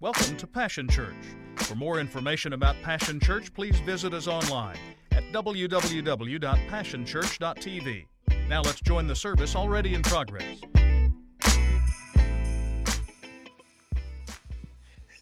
Welcome to Passion Church. For more information about Passion Church, please visit us online at www.passionchurch.tv. Now let's join the service already in progress.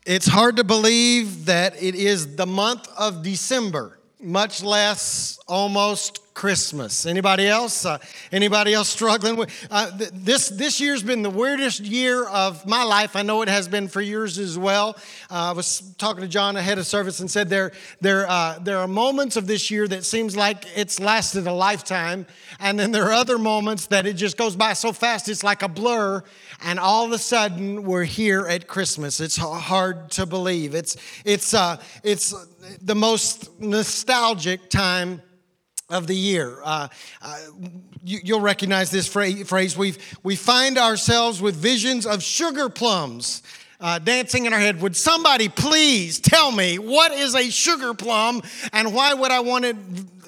It's hard to believe that it is the month of December, much less almost Christmas. Anybody else? Uh, anybody else struggling with uh, th- this? This year's been the weirdest year of my life. I know it has been for yours as well. Uh, I was talking to John ahead of service and said there there uh, there are moments of this year that seems like it's lasted a lifetime, and then there are other moments that it just goes by so fast it's like a blur, and all of a sudden we're here at Christmas. It's hard to believe. It's it's uh, it's the most nostalgic time of the year. Uh, uh, you, will recognize this phrase. we we find ourselves with visions of sugar plums uh, dancing in our head. Would somebody please tell me what is a sugar plum and why would I want it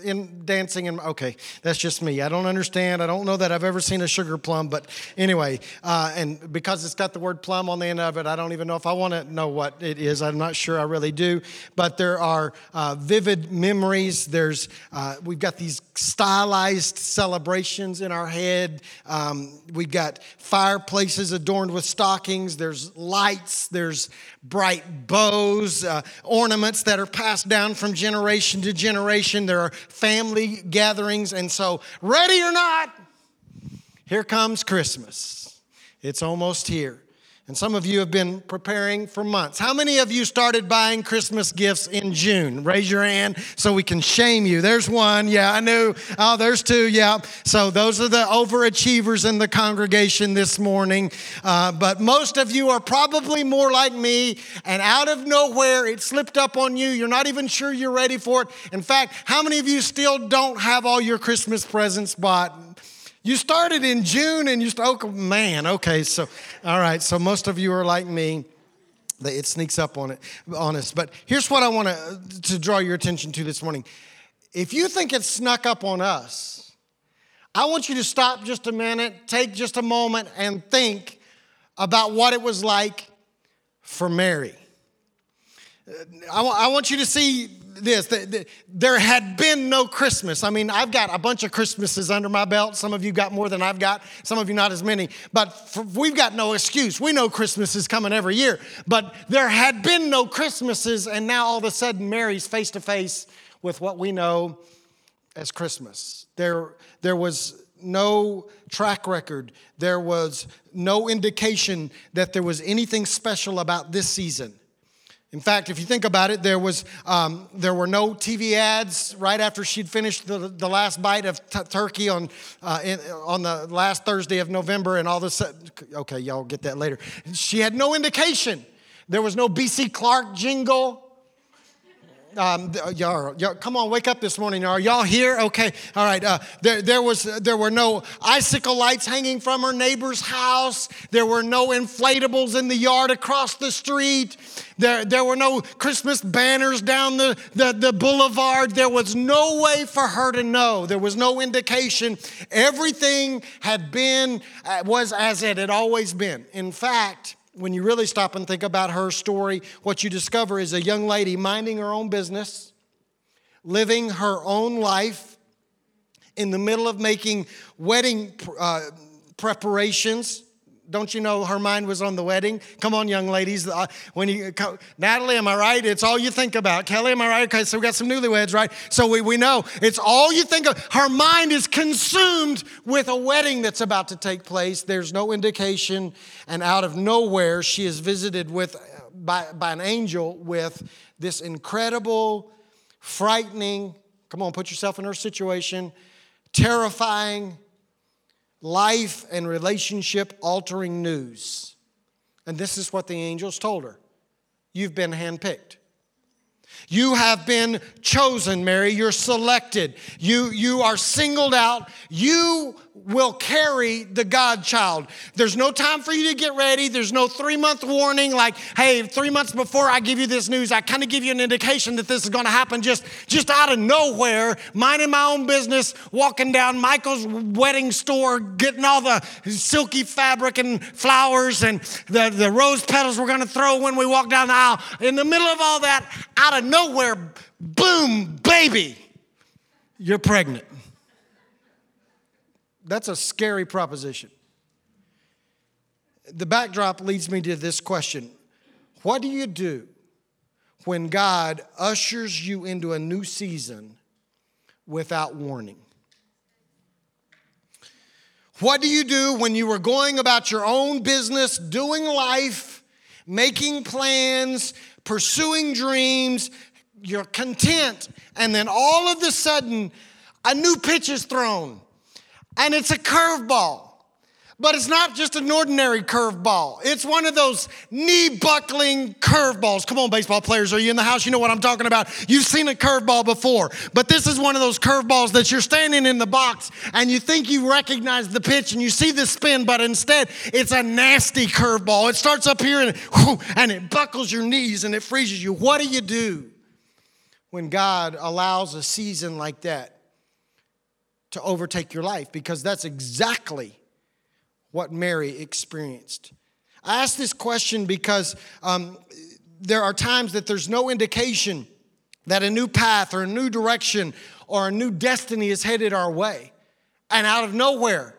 in dancing and okay that's just me. I don't understand. I don't know that i've ever seen a sugar plum but anyway uh, and because it's got the word plum on the end of it i don't even know if i want to know what it is. I'm not sure i really do. But there are uh, vivid memories. There's uh, we've got these stylized celebrations in our head um, we've got fireplaces adorned with stockings there's lights there's bright bows, uh, ornaments that are passed down from generation to generation. There are family gatherings. And so, ready or not, here comes Christmas. It's almost here. And some of you have been preparing for months. How many of you started buying Christmas gifts in June? Raise your hand so we can shame you. There's one. Yeah, I knew. Oh, there's two. Yeah. So those are the overachievers in the congregation this morning. Uh, but most of you are probably more like me, and out of nowhere, it slipped up on you. You're not even sure you're ready for it. In fact, how many of you still don't have all your Christmas presents bought? You started in June and you started, oh man, okay, so, all right, so most of you are like me. It sneaks up on it, on us. But here's what I want to, to draw your attention to this morning. If you think it snuck up on us, I want you to stop just a minute, take just a moment, and think about what it was like for Mary. Uh, I want you to see this there had been no Christmas. I mean, I've got a bunch of Christmases under my belt. Some of you got more than I've got, some of you not as many. But for, we've got no excuse. We know Christmas is coming every year. But there had been no Christmases, and now all of a sudden, Mary's face to face with what we know as Christmas. There, there was no track record, there was no indication that there was anything special about this season. In fact, if you think about it, there, was, um, there were no TV ads right after she'd finished the, the last bite of t- turkey on, uh, in, on the last Thursday of November, and all of a sudden, Okay, y'all get that later. She had no indication. There was no BC Clark jingle. Um, y'all, y'all, come on, wake up this morning. Are y'all here? Okay, all right. Uh, there, there, was, there were no icicle lights hanging from her neighbor's house. There were no inflatables in the yard across the street. There, there were no Christmas banners down the, the, the boulevard. There was no way for her to know. There was no indication. Everything had been, uh, was as it had always been. In fact, when you really stop and think about her story, what you discover is a young lady minding her own business, living her own life in the middle of making wedding uh, preparations don't you know her mind was on the wedding? Come on, young ladies. When you, Natalie, am I right? It's all you think about. Kelly, am I right? Okay, so we got some newlyweds, right? So we, we know it's all you think of. Her mind is consumed with a wedding that's about to take place. There's no indication, and out of nowhere, she is visited with by, by an angel with this incredible, frightening. Come on, put yourself in her situation. Terrifying life and relationship altering news. And this is what the angels told her You've been handpicked. You have been chosen, Mary. You're selected. You, you are singled out. You will carry the God child. There's no time for you to get ready. There's no three month warning like, hey, three months before I give you this news, I kind of give you an indication that this is going to happen just, just out of nowhere, minding my own business, walking down Michael's wedding store, getting all the silky fabric and flowers and the, the rose petals we're going to throw when we walk down the aisle. In the middle of all that, out of nowhere, boom, baby, you're pregnant. That's a scary proposition. The backdrop leads me to this question What do you do when God ushers you into a new season without warning? What do you do when you were going about your own business, doing life, making plans, pursuing dreams, you're content, and then all of a sudden a new pitch is thrown? And it's a curveball. But it's not just an ordinary curveball. It's one of those knee buckling curveballs. Come on, baseball players, are you in the house? You know what I'm talking about. You've seen a curveball before, but this is one of those curveballs that you're standing in the box and you think you recognize the pitch and you see the spin, but instead it's a nasty curveball. It starts up here and, whew, and it buckles your knees and it freezes you. What do you do when God allows a season like that to overtake your life because that's exactly what Mary experienced. I ask this question because um, there are times that there's no indication that a new path or a new direction or a new destiny is headed our way. And out of nowhere,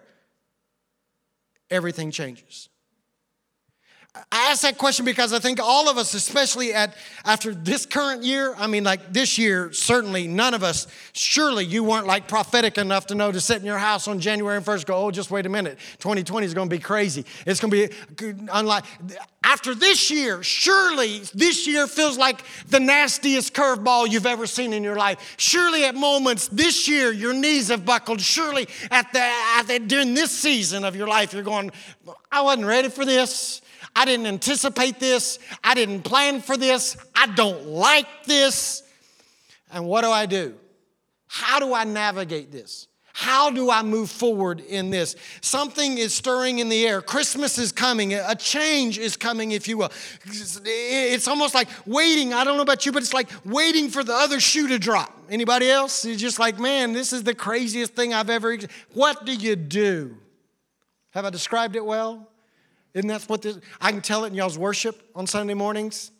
everything changes. I ask that question because I think all of us, especially at after this current year, I mean, like this year, certainly none of us, surely you weren't like prophetic enough to know to sit in your house on January 1st, go, oh, just wait a minute. 2020 is going to be crazy. It's going to be unlike. After this year, surely this year feels like the nastiest curveball you've ever seen in your life. Surely at moments this year, your knees have buckled. Surely at the, at the during this season of your life, you're going, I wasn't ready for this. I didn't anticipate this. I didn't plan for this. I don't like this. And what do I do? How do I navigate this? How do I move forward in this? Something is stirring in the air. Christmas is coming. A change is coming, if you will. It's almost like waiting. I don't know about you, but it's like waiting for the other shoe to drop. Anybody else? It's just like, man, this is the craziest thing I've ever. What do you do? Have I described it well? Isn't that what this? I can tell it in y'all's worship on Sunday mornings.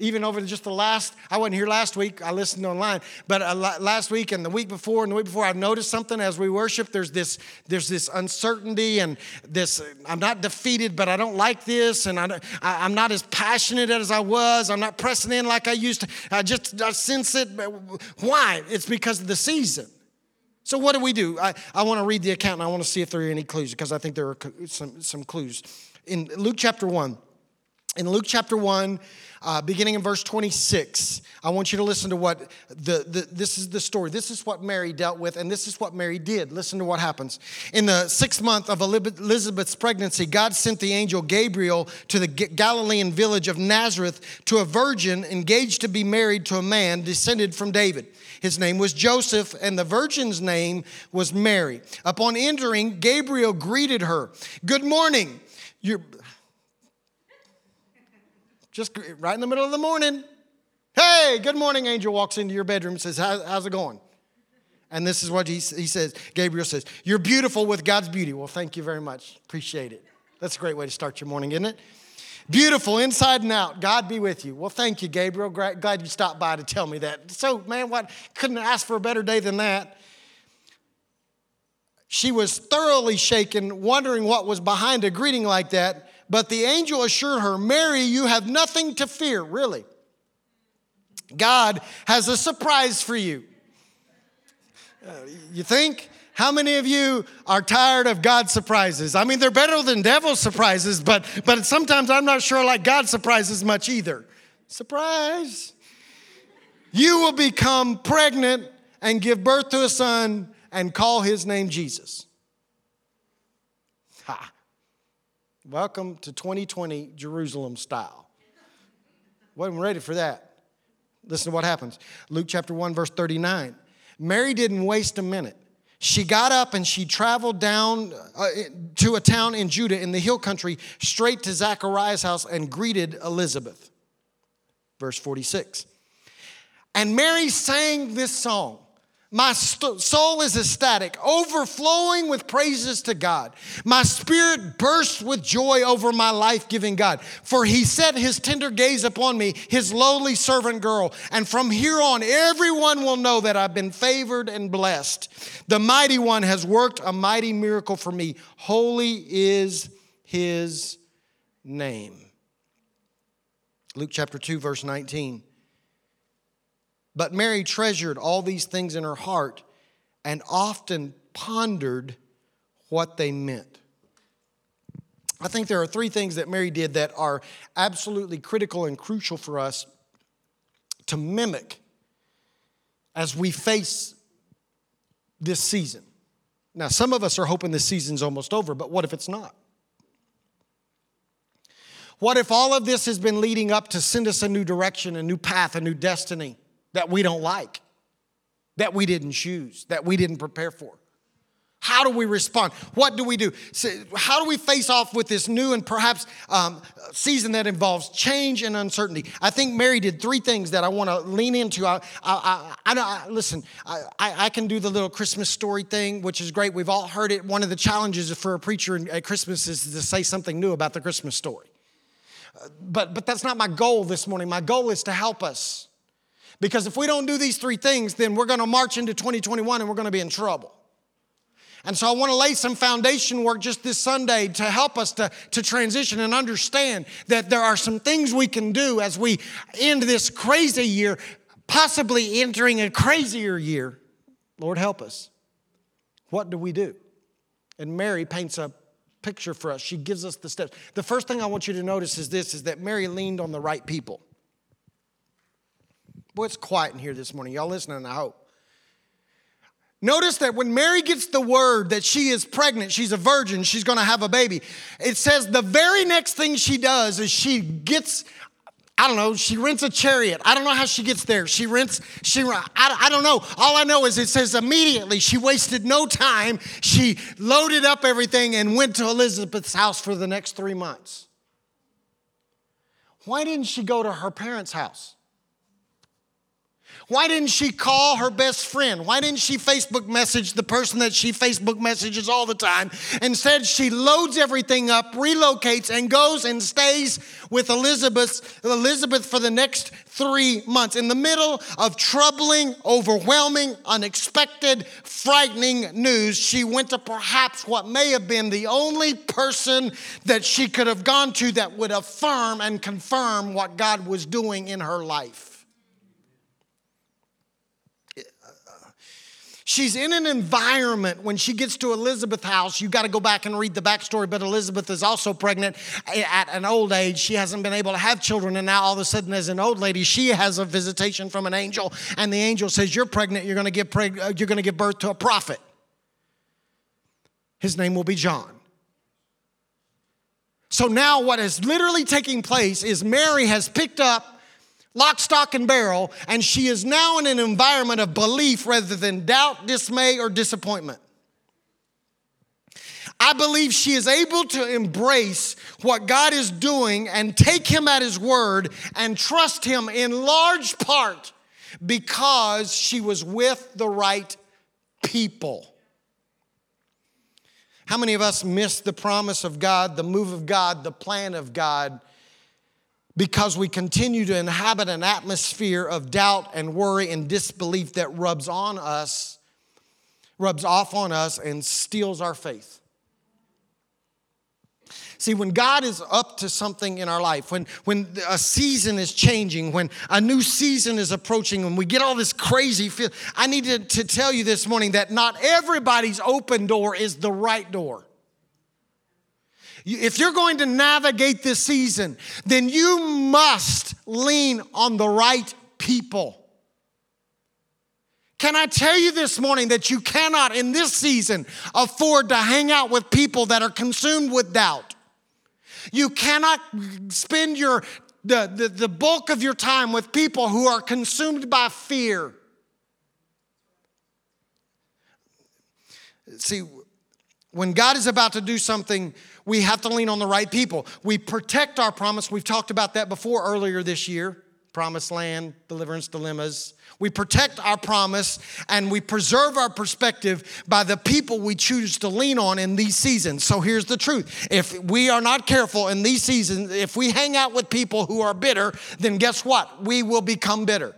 Even over just the last, I wasn't here last week. I listened online, but uh, last week and the week before and the week before, I've noticed something as we worship. There's this, there's this uncertainty and this. I'm not defeated, but I don't like this, and I, I, am not as passionate as I was. I'm not pressing in like I used to. I just I sense it. Why? It's because of the season. So, what do we do? I, I want to read the account and I want to see if there are any clues because I think there are some, some clues. In Luke chapter 1, in Luke chapter 1, uh, beginning in verse 26, I want you to listen to what the, the, this is the story. This is what Mary dealt with, and this is what Mary did. Listen to what happens. In the sixth month of Elizabeth's pregnancy, God sent the angel Gabriel to the Galilean village of Nazareth to a virgin engaged to be married to a man descended from David. His name was Joseph, and the virgin's name was Mary. Upon entering, Gabriel greeted her. Good morning. Just right in the middle of the morning. Hey, good morning. Angel walks into your bedroom and says, How's it going? And this is what he, he says Gabriel says, You're beautiful with God's beauty. Well, thank you very much. Appreciate it. That's a great way to start your morning, isn't it? Beautiful inside and out. God be with you. Well, thank you, Gabriel. Glad you stopped by to tell me that. So, man, what couldn't ask for a better day than that. She was thoroughly shaken, wondering what was behind a greeting like that. But the angel assured her, Mary, you have nothing to fear, really. God has a surprise for you. Uh, you think? How many of you are tired of God's surprises? I mean, they're better than devil's surprises, but, but sometimes I'm not sure I like God's surprises much either. Surprise! You will become pregnant and give birth to a son and call his name Jesus. Ha. Welcome to 2020 Jerusalem style. Wasn't ready for that. Listen to what happens. Luke chapter 1, verse 39. Mary didn't waste a minute. she got up and she traveled down uh, to a town in Judah in the hill country, straight to Zachariah's house and greeted Elizabeth. Verse 46. And Mary sang this song my st- soul is ecstatic, overflowing with praises to God. My spirit bursts with joy over my life giving God. For he set his tender gaze upon me, his lowly servant girl. And from here on, everyone will know that I've been favored and blessed. The mighty one has worked a mighty miracle for me. Holy is his name. Luke chapter 2, verse 19. But Mary treasured all these things in her heart and often pondered what they meant. I think there are three things that Mary did that are absolutely critical and crucial for us to mimic as we face this season. Now, some of us are hoping this season's almost over, but what if it's not? What if all of this has been leading up to send us a new direction, a new path, a new destiny? That we don't like, that we didn't choose, that we didn't prepare for? How do we respond? What do we do? How do we face off with this new and perhaps um, season that involves change and uncertainty? I think Mary did three things that I want to lean into. I, I, I, I listen, I, I, can do the little Christmas story thing, which is great. We've all heard it. One of the challenges for a preacher at Christmas is to say something new about the Christmas story. But, but that's not my goal this morning. My goal is to help us because if we don't do these three things, then we're going to march into 2021 and we're going to be in trouble. And so I want to lay some foundation work just this Sunday to help us to, to transition and understand that there are some things we can do as we end this crazy year, possibly entering a crazier year. Lord, help us. What do we do? And Mary paints a picture for us. She gives us the steps. The first thing I want you to notice is this is that Mary leaned on the right people. Boy, it's quiet in here this morning. Y'all listening, I hope. Notice that when Mary gets the word that she is pregnant, she's a virgin, she's gonna have a baby, it says the very next thing she does is she gets, I don't know, she rents a chariot. I don't know how she gets there. She rents, she, I, I don't know. All I know is it says immediately, she wasted no time. She loaded up everything and went to Elizabeth's house for the next three months. Why didn't she go to her parents' house? Why didn't she call her best friend? Why didn't she Facebook message the person that she Facebook messages all the time? Instead, she loads everything up, relocates, and goes and stays with Elizabeth, Elizabeth for the next three months. In the middle of troubling, overwhelming, unexpected, frightening news, she went to perhaps what may have been the only person that she could have gone to that would affirm and confirm what God was doing in her life. She's in an environment when she gets to Elizabeth's house. You've got to go back and read the backstory, but Elizabeth is also pregnant at an old age. She hasn't been able to have children, and now all of a sudden, as an old lady, she has a visitation from an angel, and the angel says, "You're pregnant. You're going to give preg- uh, you're going to give birth to a prophet. His name will be John." So now, what is literally taking place is Mary has picked up lock, stock, and barrel, and she is now in an environment of belief rather than doubt, dismay, or disappointment. I believe she is able to embrace what God is doing and take Him at His word and trust Him in large part because she was with the right people. How many of us miss the promise of God, the move of God, the plan of God because we continue to inhabit an atmosphere of doubt and worry and disbelief that rubs on us, rubs off on us, and steals our faith. See, when God is up to something in our life, when, when a season is changing, when a new season is approaching, when we get all this crazy feel, I need to, to tell you this morning that not everybody's open door is the right door. If you're going to navigate this season, then you must lean on the right people. Can I tell you this morning that you cannot, in this season, afford to hang out with people that are consumed with doubt? You cannot spend your, the, the, the bulk of your time with people who are consumed by fear. See, when God is about to do something, we have to lean on the right people. We protect our promise. We've talked about that before earlier this year promised land, deliverance dilemmas. We protect our promise and we preserve our perspective by the people we choose to lean on in these seasons. So here's the truth if we are not careful in these seasons, if we hang out with people who are bitter, then guess what? We will become bitter.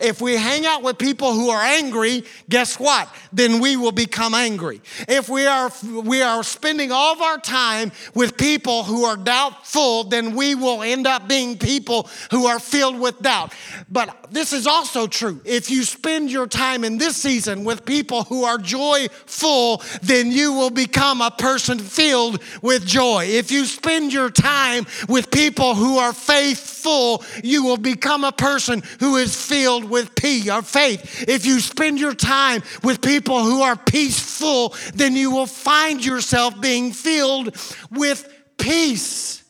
If we hang out with people who are angry, guess what? Then we will become angry. If we are we are spending all of our time with people who are doubtful, then we will end up being people who are filled with doubt. But this is also true. If you spend your time in this season with people who are joyful, then you will become a person filled with joy. If you spend your time with people who are faithful, you will become a person who is filled with peace or faith. If you spend your time with people who are peaceful, then you will find yourself being filled with peace.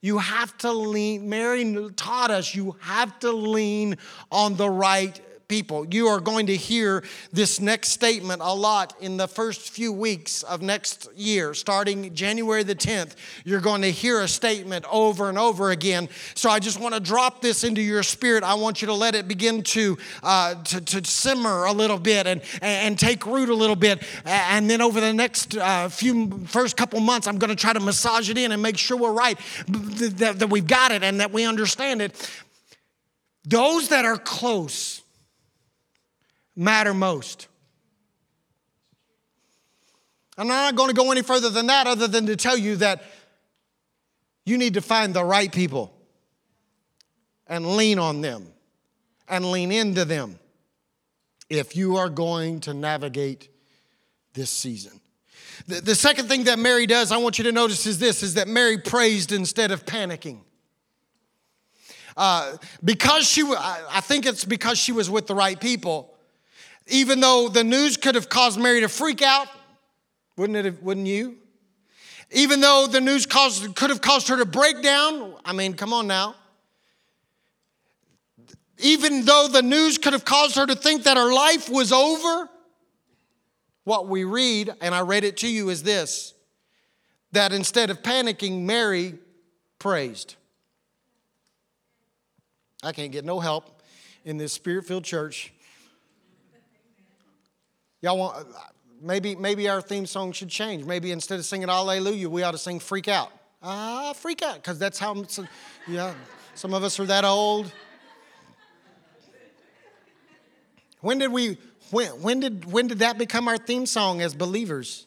You have to lean, Mary taught us, you have to lean on the right people. You are going to hear this next statement a lot in the first few weeks of next year, starting January the 10th. You're going to hear a statement over and over again. So I just want to drop this into your spirit. I want you to let it begin to, uh, to, to, simmer a little bit and, and take root a little bit. And then over the next uh, few, first couple months, I'm going to try to massage it in and make sure we're right, that, that we've got it and that we understand it. Those that are close, matter most. I'm not going to go any further than that, other than to tell you that you need to find the right people and lean on them and lean into them if you are going to navigate this season. The, the second thing that Mary does, I want you to notice, is this is that Mary praised instead of panicking. Uh, because she, I think it's because she was with the right people even though the news could have caused Mary to freak out, wouldn't it? Have, wouldn't you? Even though the news caused, could have caused her to break down, I mean, come on now. Even though the news could have caused her to think that her life was over, what we read, and I read it to you, is this that instead of panicking, Mary praised. I can't get no help in this spirit filled church Y'all want, maybe, maybe our theme song should change. Maybe instead of singing Alleluia, we ought to sing Freak Out. Ah, freak out, because that's how, yeah, some of us are that old. When did we, when, when, did, when did that become our theme song as believers?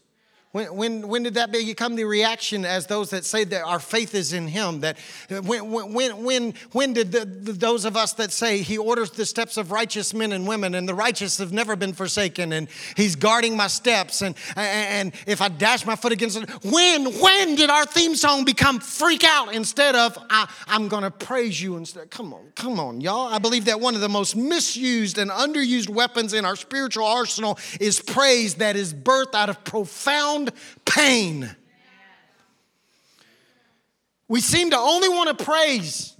When, when, when did that become the reaction as those that say that our faith is in Him? That when, when, when, when did the, the, those of us that say He orders the steps of righteous men and women, and the righteous have never been forsaken, and He's guarding my steps, and, and if I dash my foot against it, when, when did our theme song become freak out instead of I, I'm going to praise you instead? Come on, come on, y'all. I believe that one of the most misused and underused weapons in our spiritual arsenal is praise that is birthed out of profound pain. We seem to only want to praise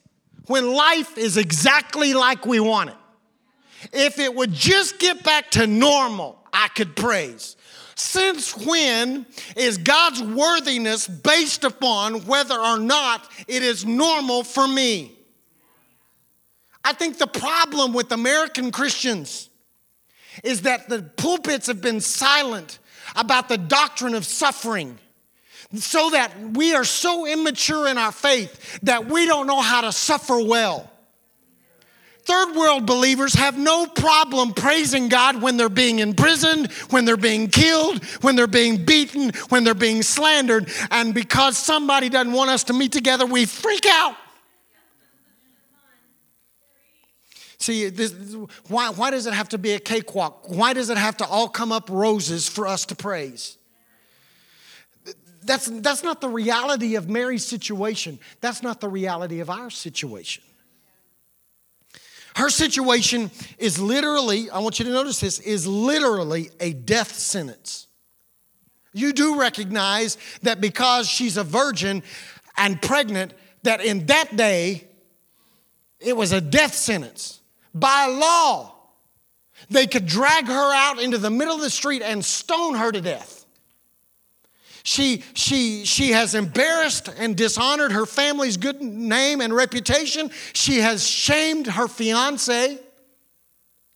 when life is exactly like we want it. If it would just get back to normal, I could praise. Since when is God's worthiness based upon whether or not it is normal for me? I think the problem with American Christians is that the pulpits have been silent about the doctrine of suffering so that we are so immature in our faith that we don't know how to suffer well. Third world believers have no problem praising God when they're being imprisoned, when they're being killed, when they're being beaten, when they're being slandered. And because somebody doesn't want us to meet together, we freak out. See, this, why, why does it have to be a cakewalk? Why does it have to all come up roses for us to praise? That's, that's not the reality of Mary's situation. That's not the reality of our situation. Her situation is literally, I want you to notice this, is literally a death sentence. You do recognize that because she's a virgin and pregnant, that in that day, it was a death sentence by law. they could drag her out into the middle of the street and stone her to death. She, she, she has embarrassed and dishonored her family's good name and reputation. She has shamed her fiance.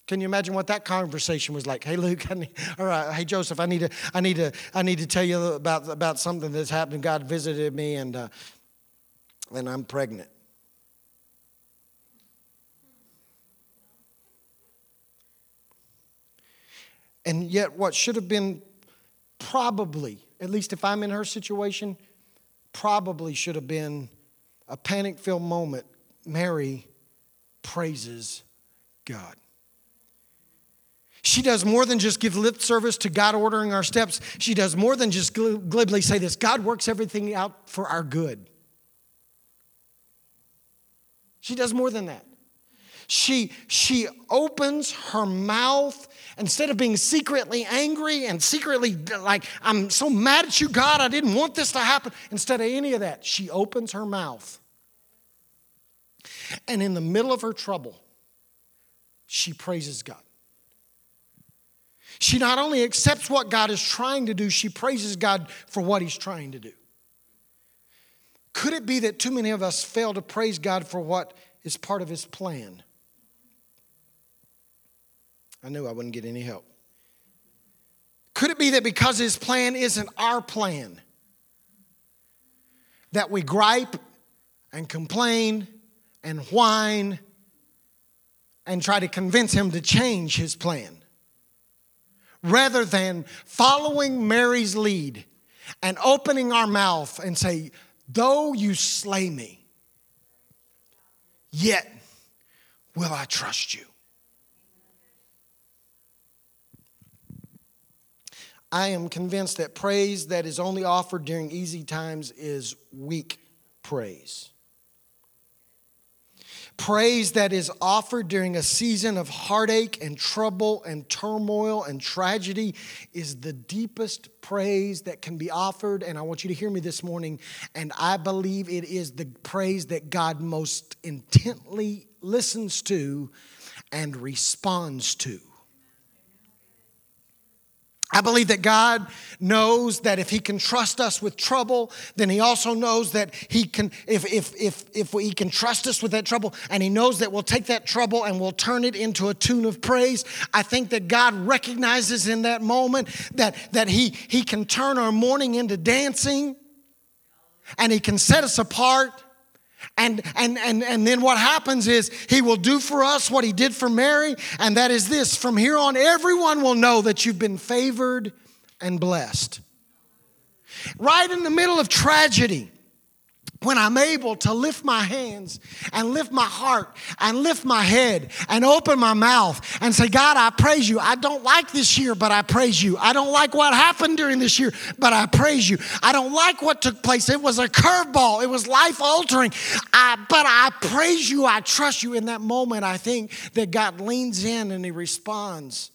Can you imagine what that conversation was like? Hey, Luke, I need, all right, hey, Joseph, I need to, I need to, I need to tell you about, about something that's happened. God visited me, and, uh, and I'm pregnant. And yet, what should have been probably, at least if I'm in her situation, probably should have been a panic filled moment. Mary praises God. She does more than just give lip service to God ordering our steps. She does more than just glibly say this God works everything out for our good. She does more than that. She, she opens her mouth instead of being secretly angry and secretly like, I'm so mad at you, God, I didn't want this to happen. Instead of any of that, she opens her mouth. And in the middle of her trouble, she praises God. She not only accepts what God is trying to do, she praises God for what He's trying to do. Could it be that too many of us fail to praise God for what is part of His plan? I knew I wouldn't get any help. Could it be that because His plan isn't our plan, that we gripe and complain and whine and try to convince Him to change His plan? rather than following Mary's lead and opening our mouth and say, Though you slay me, yet will I trust you. I am convinced that praise that is only offered during easy times is weak praise. Praise that is offered during a season of heartache and trouble and turmoil and tragedy is the deepest praise that can be offered. And I want you to hear me this morning. And I believe it is the praise that God most intently listens to and responds to. I believe that God knows that if He can trust us with trouble, then He also knows that He can, if, if, if, if He can trust us with that trouble, and He knows that we'll take that trouble and we'll turn it into a tune of praise. I think that God recognizes in that moment that, that he, he can turn our mourning into dancing and He can set us apart and, and, and, and then what happens is he will do for us what he did for Mary, and that is this from here on, everyone will know that you've been favored and blessed. Right in the middle of tragedy, when I'm able to lift my hands and lift my heart and lift my head and open my mouth and say, God, I praise you. I don't like this year, but I praise you. I don't like what happened during this year, but I praise you. I don't like what took place. It was a curveball, it was life altering. I, but I praise you. I trust you. In that moment, I think that God leans in and He responds.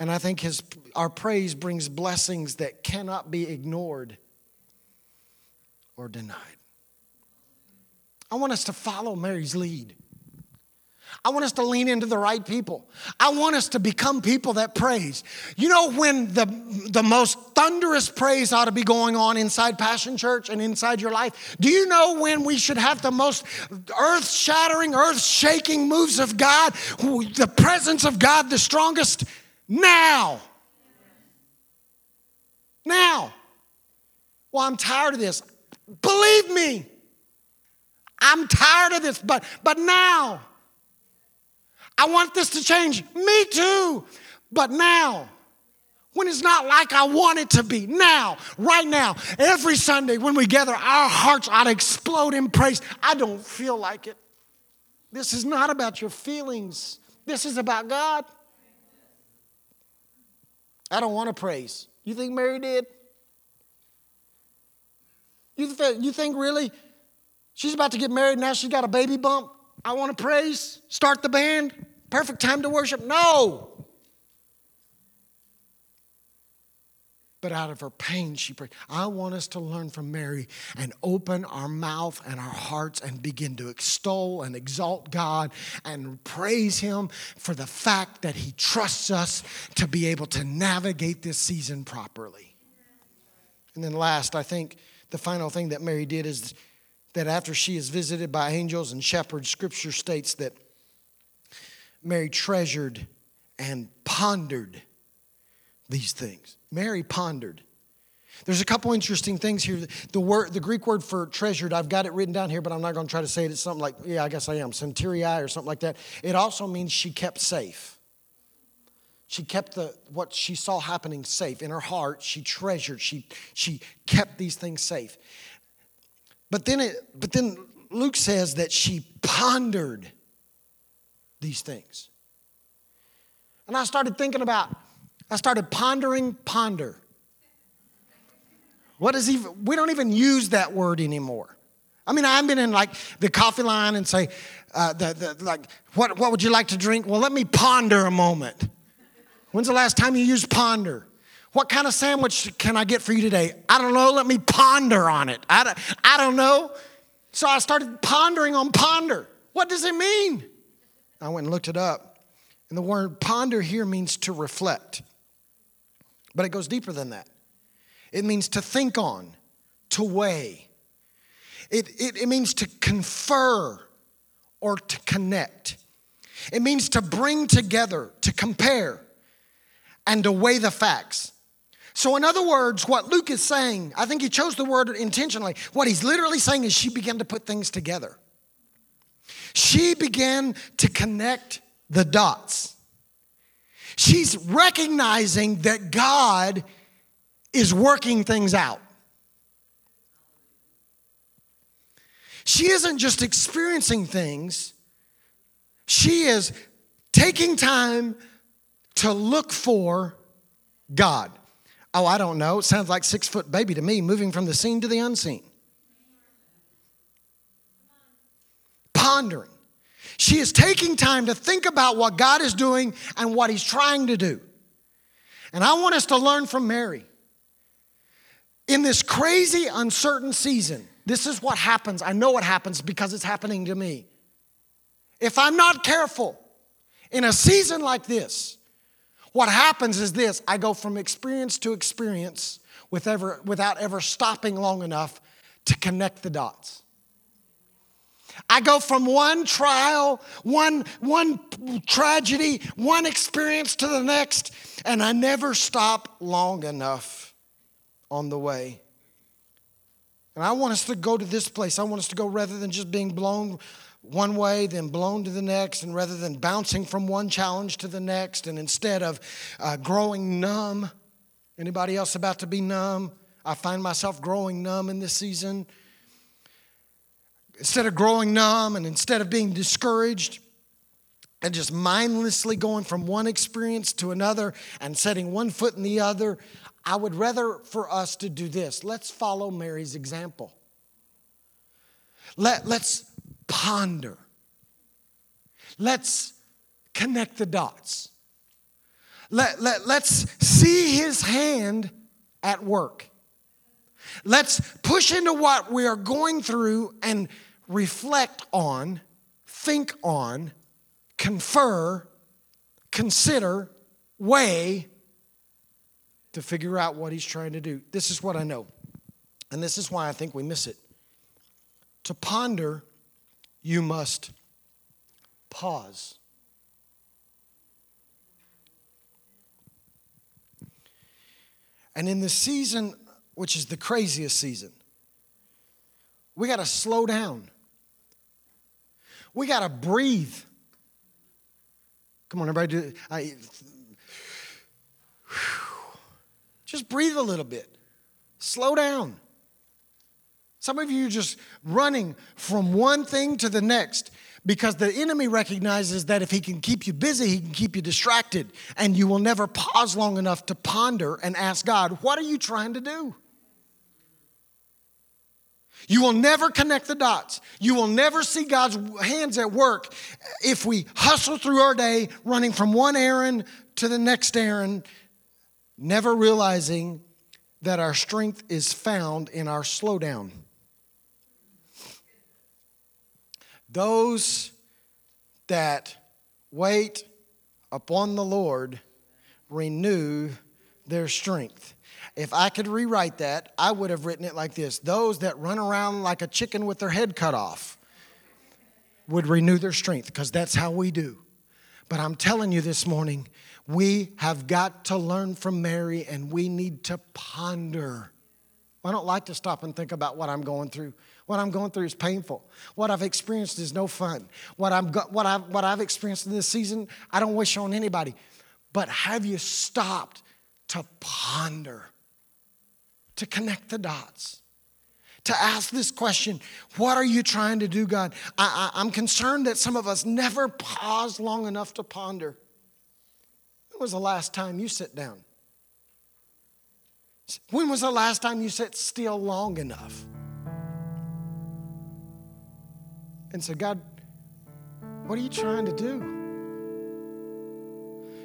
And I think his, our praise brings blessings that cannot be ignored or denied. I want us to follow Mary's lead. I want us to lean into the right people. I want us to become people that praise. You know when the, the most thunderous praise ought to be going on inside Passion Church and inside your life? Do you know when we should have the most earth shattering, earth shaking moves of God, the presence of God the strongest? Now. Now. Well, I'm tired of this. Believe me, I'm tired of this, but, but now I want this to change. Me too, but now. When it's not like I want it to be. Now, right now, every Sunday when we gather, our hearts ought to explode in praise. I don't feel like it. This is not about your feelings, this is about God. I don't want to praise. You think Mary did? You, th- you think really she's about to get married now she's got a baby bump? I want to praise, start the band, perfect time to worship? No. but out of her pain, she prayed. I want us to learn from Mary and open our mouth and our hearts and begin to extol and exalt God and praise Him for the fact that He trusts us to be able to navigate this season properly. And then, last, I think the final thing that Mary did is that after she is visited by angels and shepherds, scripture states that Mary treasured and pondered these things. Mary pondered. There's a couple interesting things here. The word, the Greek word for treasured, I've got it written down here, but I'm not going to try to say it. It's something like, yeah, I guess I am, centuriae or something like that. It also means she kept safe. She kept the what she saw happening safe in her heart. She treasured. She she kept these things safe. But then it, but then Luke says that she pondered these things. And I started thinking about, I started pondering ponder. What is even, we don't even use that word anymore. I mean, I've been in like the coffee line and say, uh, the, the, like, what, what would you like to drink? Well, let me ponder a moment. When's the last time you used ponder? What kind of sandwich can I get for you today? I don't know. Let me ponder on it. I don't, I don't know. So I started pondering on ponder. What does it mean? I went and looked it up. And the word ponder here means to reflect. But it goes deeper than that. It means to think on, to weigh. It, it, it means to confer or to connect. It means to bring together, to compare, and to weigh the facts. So, in other words, what Luke is saying, I think he chose the word intentionally. What he's literally saying is she began to put things together. She began to connect the dots. She's recognizing that God is working things out. She isn't just experiencing things, she is taking time to look for God. Oh, I don't know. It sounds like six foot baby to me, moving from the seen to the unseen. Pondering. She is taking time to think about what God is doing and what He's trying to do. And I want us to learn from Mary. In this crazy, uncertain season, this is what happens. I know what happens because it's happening to me. If I'm not careful in a season like this, what happens is this I go from experience to experience with ever, without ever stopping long enough to connect the dots. I go from one trial, one, one tragedy, one experience to the next, and I never stop long enough on the way. And I want us to go to this place. I want us to go rather than just being blown one way, then blown to the next, and rather than bouncing from one challenge to the next, and instead of uh, growing numb, anybody else about to be numb? I find myself growing numb in this season. Instead of growing numb and instead of being discouraged, and just mindlessly going from one experience to another and setting one foot in the other, I would rather for us to do this. Let's follow Mary's example. Let, let's ponder. Let's connect the dots. Let, let, let's see his hand at work. Let's push into what we are going through and reflect on, think on, confer, consider, weigh to figure out what he's trying to do. This is what I know. And this is why I think we miss it. To ponder you must pause. And in the season, which is the craziest season, we got to slow down. We got to breathe. Come on, everybody. Do, just breathe a little bit. Slow down. Some of you are just running from one thing to the next because the enemy recognizes that if he can keep you busy, he can keep you distracted, and you will never pause long enough to ponder and ask God, What are you trying to do? You will never connect the dots. You will never see God's hands at work if we hustle through our day running from one errand to the next errand, never realizing that our strength is found in our slowdown. Those that wait upon the Lord renew their strength. If I could rewrite that, I would have written it like this Those that run around like a chicken with their head cut off would renew their strength, because that's how we do. But I'm telling you this morning, we have got to learn from Mary and we need to ponder. I don't like to stop and think about what I'm going through. What I'm going through is painful. What I've experienced is no fun. What, I'm what, I've, what I've experienced in this season, I don't wish on anybody. But have you stopped to ponder, to connect the dots? to ask this question What are you trying to do, God? I, am concerned that some of us never pause long enough to ponder. When was the last time you sit down? When was the last time you sat still long enough? And said, God, what are you trying to do?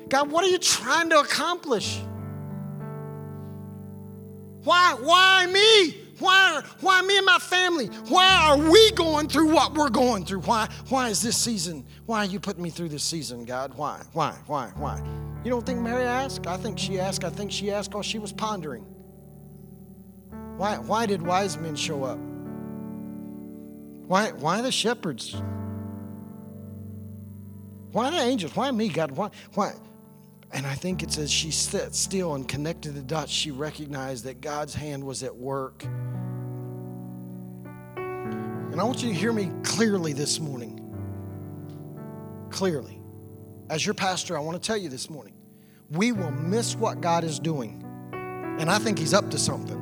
God, what are you trying to accomplish? Why, why me? Why, why me and my family? Why are we going through what we're going through? Why, why is this season? Why are you putting me through this season, God? Why, why, why, why? You don't think Mary asked? I think she asked. I think she asked while she was pondering. Why, why did wise men show up? Why, why the shepherds? Why the angels? Why me, God? Why, why? And I think it's as she sat still and connected the dots, she recognized that God's hand was at work. And I want you to hear me clearly this morning. Clearly. As your pastor, I want to tell you this morning we will miss what God is doing. And I think He's up to something.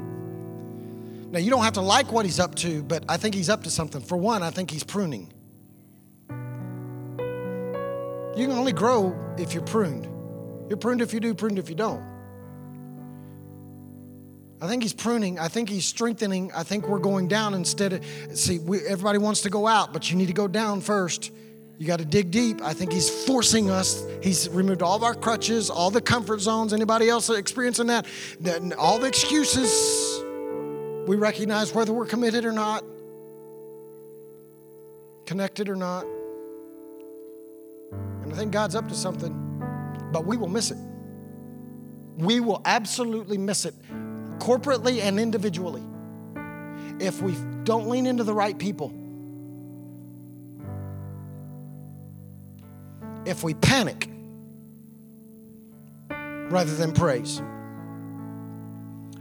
Now, you don't have to like what He's up to, but I think He's up to something. For one, I think He's pruning. You can only grow if you're pruned. You're pruned if you do, pruned if you don't. I think he's pruning. I think he's strengthening. I think we're going down instead of, see, we, everybody wants to go out, but you need to go down first. You got to dig deep. I think he's forcing us. He's removed all of our crutches, all the comfort zones. Anybody else experiencing that? All the excuses. We recognize whether we're committed or not, connected or not. And I think God's up to something but we will miss it. We will absolutely miss it, corporately and individually, if we don't lean into the right people. If we panic rather than praise.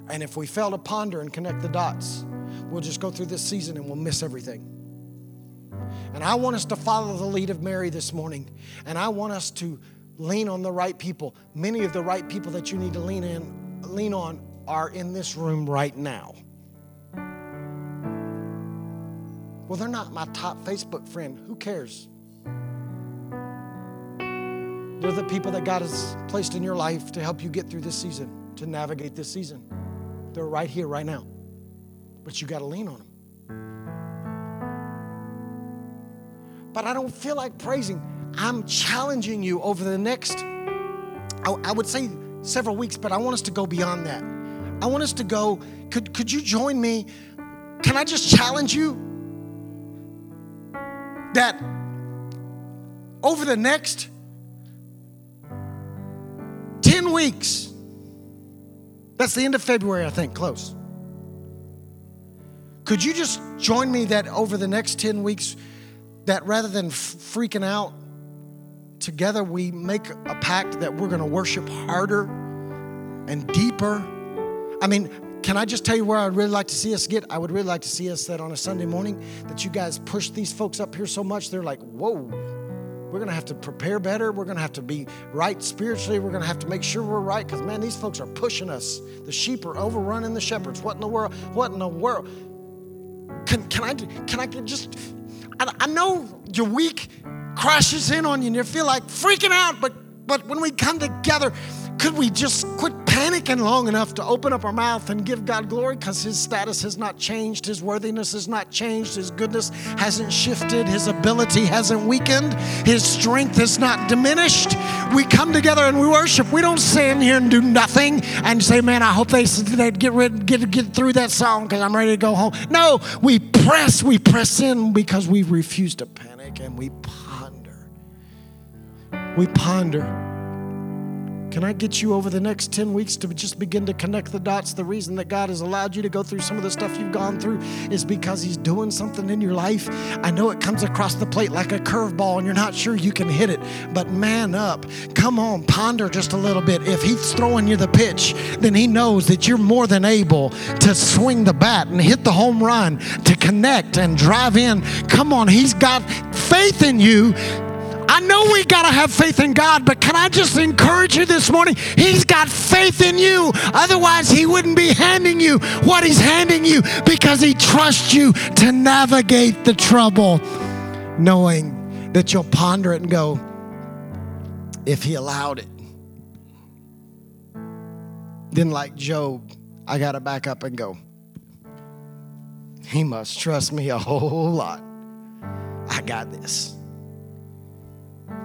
And if we fail to ponder and connect the dots, we'll just go through this season and we'll miss everything. And I want us to follow the lead of Mary this morning. And I want us to lean on the right people. Many of the right people that you need to lean in, lean on are in this room right now. Well, they're not my top Facebook friend. Who cares? They're the people that God has placed in your life to help you get through this season, to navigate this season. They're right here, right now. But you got to lean on them. But I don't feel like praising. I'm challenging you over the next, I, I would say several weeks, but I want us to go beyond that. I want us to go, could, could you join me? Can I just challenge you that over the next 10 weeks, that's the end of February, I think, close. Could you just join me that over the next 10 weeks, that rather than f- freaking out, together we make a pact that we're going to worship harder and deeper. I mean, can I just tell you where I'd really like to see us get? I would really like to see us that on a Sunday morning that you guys push these folks up here so much they're like, whoa, we're going to have to prepare better. We're going to have to be right spiritually. We're going to have to make sure we're right because, man, these folks are pushing us. The sheep are overrunning the shepherds. What in the world? What in the world? Can, can I can I just I, I know your week crashes in on you and you feel like freaking out, but but when we come together, could we just quit panicking long enough to open up our mouth and give God glory because His status has not changed, His worthiness has not changed, His goodness hasn't shifted, His ability hasn't weakened, His strength has not diminished. We come together and we worship. We don't stand here and do nothing and say, "Man, I hope they get rid, get get through that song because I'm ready to go home." No, we press, we press in because we refuse to panic and we ponder. We ponder. Can I get you over the next 10 weeks to just begin to connect the dots? The reason that God has allowed you to go through some of the stuff you've gone through is because He's doing something in your life. I know it comes across the plate like a curveball and you're not sure you can hit it, but man up. Come on, ponder just a little bit. If He's throwing you the pitch, then He knows that you're more than able to swing the bat and hit the home run, to connect and drive in. Come on, He's got faith in you I know we got to have faith in God, but can I just encourage you this morning? He's got faith in you. Otherwise, He wouldn't be handing you what He's handing you because He trusts you to navigate the trouble, knowing that you'll ponder it and go, if He allowed it. Then, like Job, I got to back up and go, He must trust me a whole lot. I got this.